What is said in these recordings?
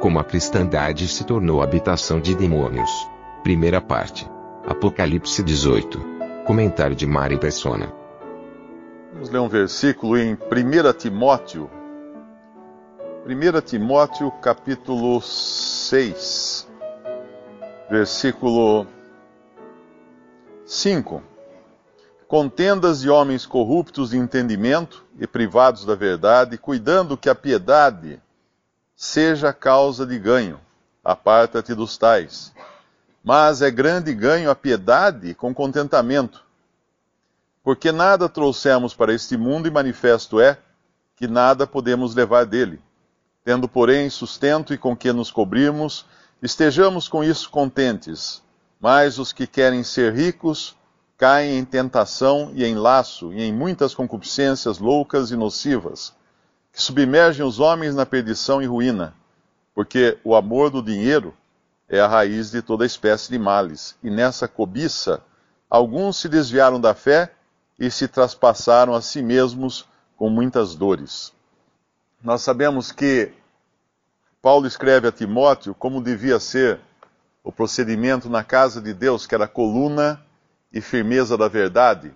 Como a cristandade se tornou habitação de demônios. Primeira parte. Apocalipse 18. Comentário de Mari Persona. Vamos ler um versículo em 1 Timóteo. 1 Timóteo, capítulo 6, versículo 5. Contendas de homens corruptos de entendimento e privados da verdade, cuidando que a piedade seja causa de ganho. Aparta-te dos tais. Mas é grande ganho a piedade com contentamento porque nada trouxemos para este mundo e manifesto é que nada podemos levar dele. Tendo, porém, sustento e com que nos cobrirmos, estejamos com isso contentes. Mas os que querem ser ricos caem em tentação e em laço e em muitas concupiscências loucas e nocivas, que submergem os homens na perdição e ruína, porque o amor do dinheiro é a raiz de toda espécie de males, e nessa cobiça alguns se desviaram da fé e se traspassaram a si mesmos com muitas dores. Nós sabemos que Paulo escreve a Timóteo como devia ser o procedimento na casa de Deus, que era coluna e firmeza da verdade.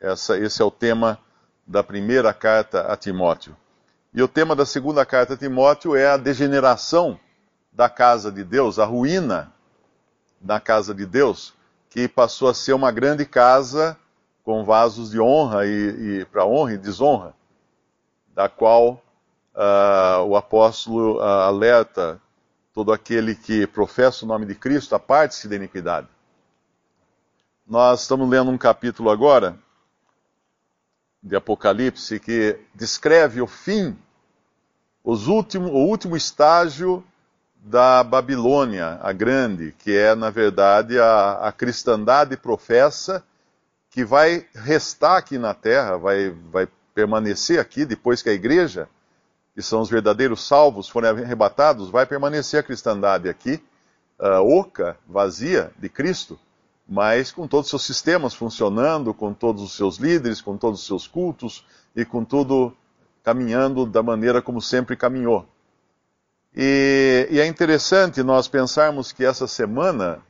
Essa, esse é o tema da primeira carta a Timóteo. E o tema da segunda carta a Timóteo é a degeneração da casa de Deus, a ruína da casa de Deus, que passou a ser uma grande casa com vasos de honra e, e para honra e desonra, da qual uh, o apóstolo uh, alerta todo aquele que professa o nome de Cristo a parte-se da iniquidade. Nós estamos lendo um capítulo agora de Apocalipse que descreve o fim, o último estágio da Babilônia, a grande, que é, na verdade, a, a cristandade professa que vai restar aqui na terra, vai, vai permanecer aqui depois que a igreja, que são os verdadeiros salvos, forem arrebatados, vai permanecer a cristandade aqui, uh, oca, vazia de Cristo, mas com todos os seus sistemas funcionando, com todos os seus líderes, com todos os seus cultos e com tudo caminhando da maneira como sempre caminhou. E, e, é interessante nós pensarmos que essa semana,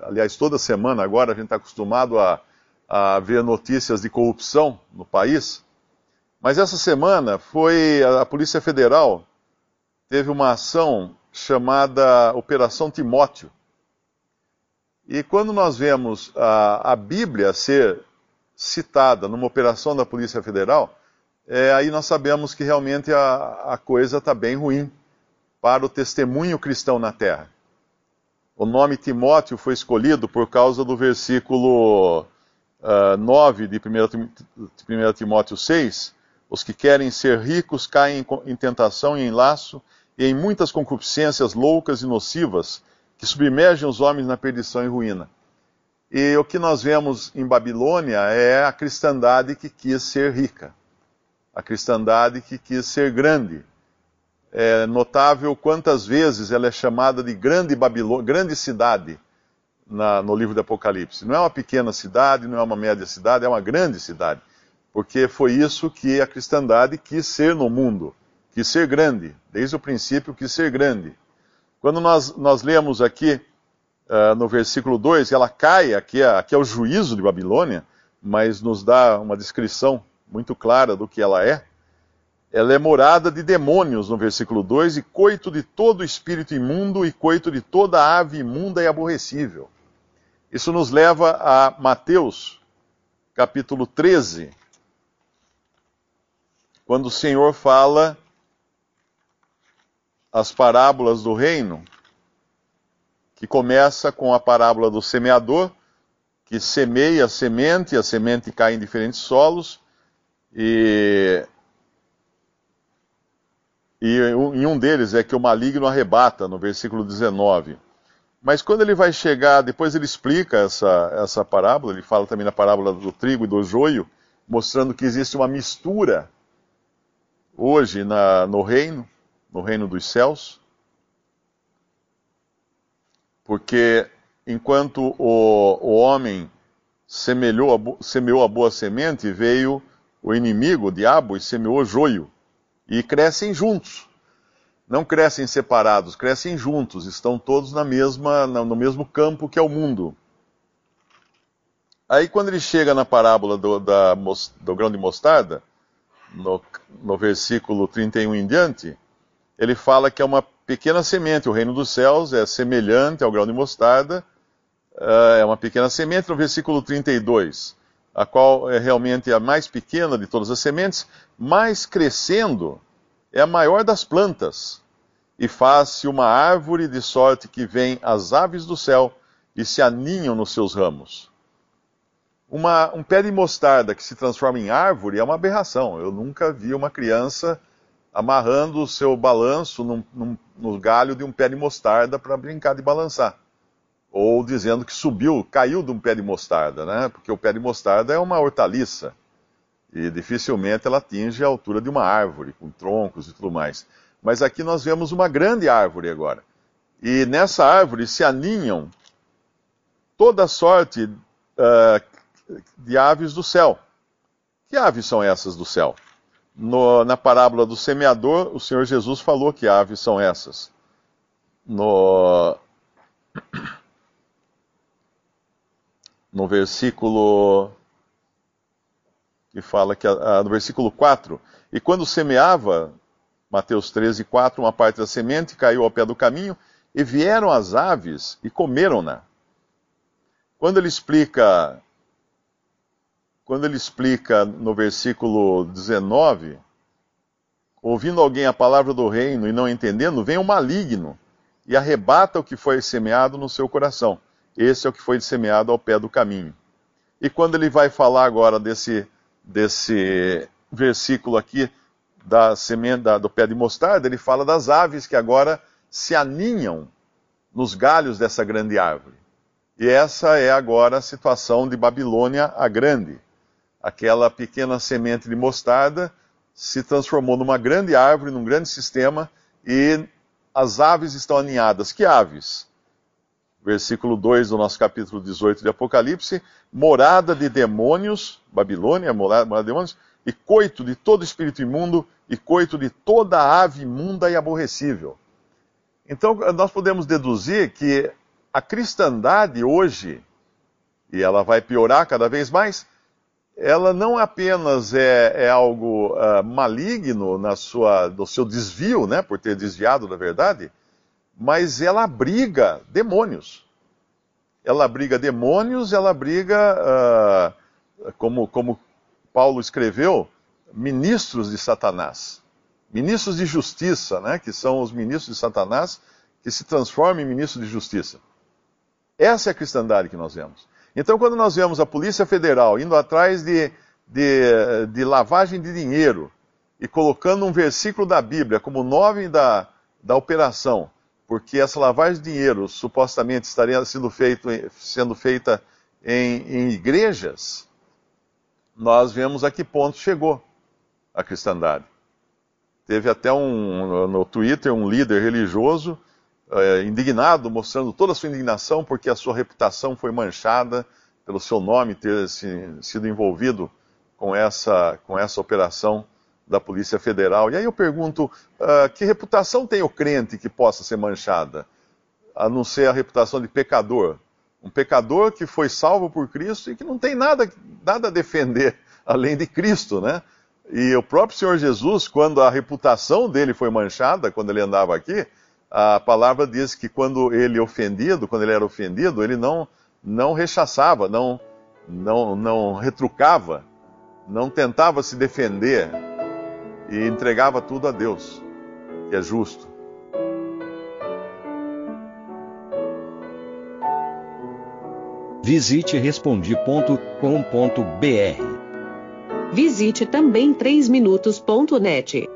aliás, toda semana agora, a gente está acostumado a a ver notícias de corrupção no país. Mas essa semana foi a, Polícia Federal teve uma ação chamada Operação Timóteo. E quando nós vemos a, a Bíblia ser citada numa operação da Polícia Federal, é, aí nós sabemos que realmente a, a coisa está bem ruim para o testemunho cristão na terra. O nome Timóteo foi escolhido por causa do versículo uh, ah, 9 de 1 Timóteo 6, os que querem ser ricos caem em tentação e em laço e em muitas concupiscências loucas e nocivas que submergem os homens na perdição e ruína. E o que nós vemos em Babilônia é a cristandade que quis ser rica, a cristandade que quis ser grande. É notável quantas vezes ela é chamada de grande Babilônia, grande cidade, na, no livro do Apocalipse. Não é uma pequena cidade, não é uma média cidade, é uma grande cidade. Porque foi isso que a cristandade quis ser no mundo, quis ser grande, desde o princípio quis ser grande. Quando nós, nós lemos aqui uh, no versículo 2, ela cai, aqui é, aqui é o juízo de Babilônia, mas nos dá uma descrição muito clara do que ela é. Ela é morada de demônios, no versículo 2, e coito de todo espírito imundo e coito de toda ave imunda e aborrecível. Isso nos leva a Mateus, capítulo 13, quando o Senhor fala as parábolas do reino, que começa com a parábola do semeador, que semeia a semente, a semente cai em diferentes solos, e E em um deles é que o maligno arrebata, no versículo 19. Mas quando ele vai chegar, depois ele explica essa, essa parábola, ele fala também na parábola do trigo e do joio, mostrando que existe uma mistura hoje na, no reino, no reino dos céus, porque enquanto o, o homem semelhou a, semeou a boa semente, veio o inimigo, o diabo, e semeou joio. E crescem juntos. Não crescem separados, crescem juntos, estão todos na mesma, no mesmo campo que é o mundo. Aí quando ele chega na parábola do, da, do grão de mostarda, no, no versículo 31 em diante, ele fala que é uma pequena semente, o reino dos céus é semelhante ao grão de mostarda, uh, é uma pequena semente, no versículo 32, a qual é realmente a mais pequena de todas as sementes, mas crescendo é a maior das plantas, e faz-se uma árvore de sorte que vem as aves do céu e se aninham nos seus ramos. Uma, um pé de mostarda que se transforma em árvore é uma aberração. Eu nunca vi uma criança amarrando o seu balanço num, num, no galho de um pé de mostarda para brincar de balançar. Ou dizendo que subiu, caiu de um pé de mostarda, né? Porque o pé de mostarda é uma hortaliça. E dificilmente ela atinge a altura de uma árvore, com troncos e tudo mais. Mas aqui nós vemos uma grande árvore agora. E nessa árvore se aninham toda sorte uh, de aves do céu. Que aves são essas do céu? No, na parábola do semeador, o Senhor Jesus falou que aves são essas. No, no versículo que fala que no versículo 4, e quando semeava, Mateus 13, 4, uma parte da semente caiu ao pé do caminho, e vieram as aves e comeram-na. Quando ele explica quando ele explica no versículo 19, ouvindo alguém a palavra do reino e não entendendo, vem o maligno e arrebata o que foi semeado no seu coração. Esse é o que foi semeado ao pé do caminho. E quando ele vai falar agora desse, desse versículo aqui da semente do pé de mostarda, ele fala das aves que agora se aninham nos galhos dessa grande árvore. E essa é agora a situação de Babilônia a Grande aquela pequena semente de mostarda se transformou numa grande árvore, num grande sistema, e as aves estão aninhadas. Que aves? Versículo 2 do nosso capítulo 18 de Apocalipse: morada de demônios, Babilônia, morada, morada de demônios, e coito de todo espírito imundo, e coito de toda ave imunda e aborrecível. Então, nós podemos deduzir que a cristandade hoje, e ela vai piorar cada vez mais, ela não apenas é, é algo uh, maligno na sua, no seu desvio, né, por ter desviado da verdade, mas ela abriga demônios. Ela abriga demônios, ela abriga, uh, como, como Paulo escreveu, ministros de Satanás. Ministros de justiça, né, que são os ministros de Satanás que se transformam em ministros de justiça. Essa é a cristandade que nós vemos. Então, quando nós vemos a Polícia Federal indo atrás de, de, de lavagem de dinheiro e colocando um versículo da Bíblia como nome da, da operação, porque essa lavagem de dinheiro supostamente estaria sendo, feito, sendo feita em, em igrejas, nós vemos a que ponto chegou a cristandade. Teve até um, no Twitter um líder religioso é, indignado, mostrando toda a sua indignação porque a sua reputação foi manchada pelo seu nome ter se, sido envolvido com essa, com essa operação da Polícia Federal. E aí eu pergunto: uh, que reputação tem o crente que possa ser manchada? A não ser a reputação de pecador. Um pecador que foi salvo por Cristo e que não tem nada, nada a defender além de Cristo, né? E o próprio Senhor Jesus, quando a reputação dele foi manchada, quando ele andava aqui, a palavra diz que quando ele ofendido, quando ele era ofendido, ele não não rechaçava, não não não retrucava, não tentava se defender e entregava tudo a Deus, que é justo. Visite respondi.com.br. Visite também 3minutos.net.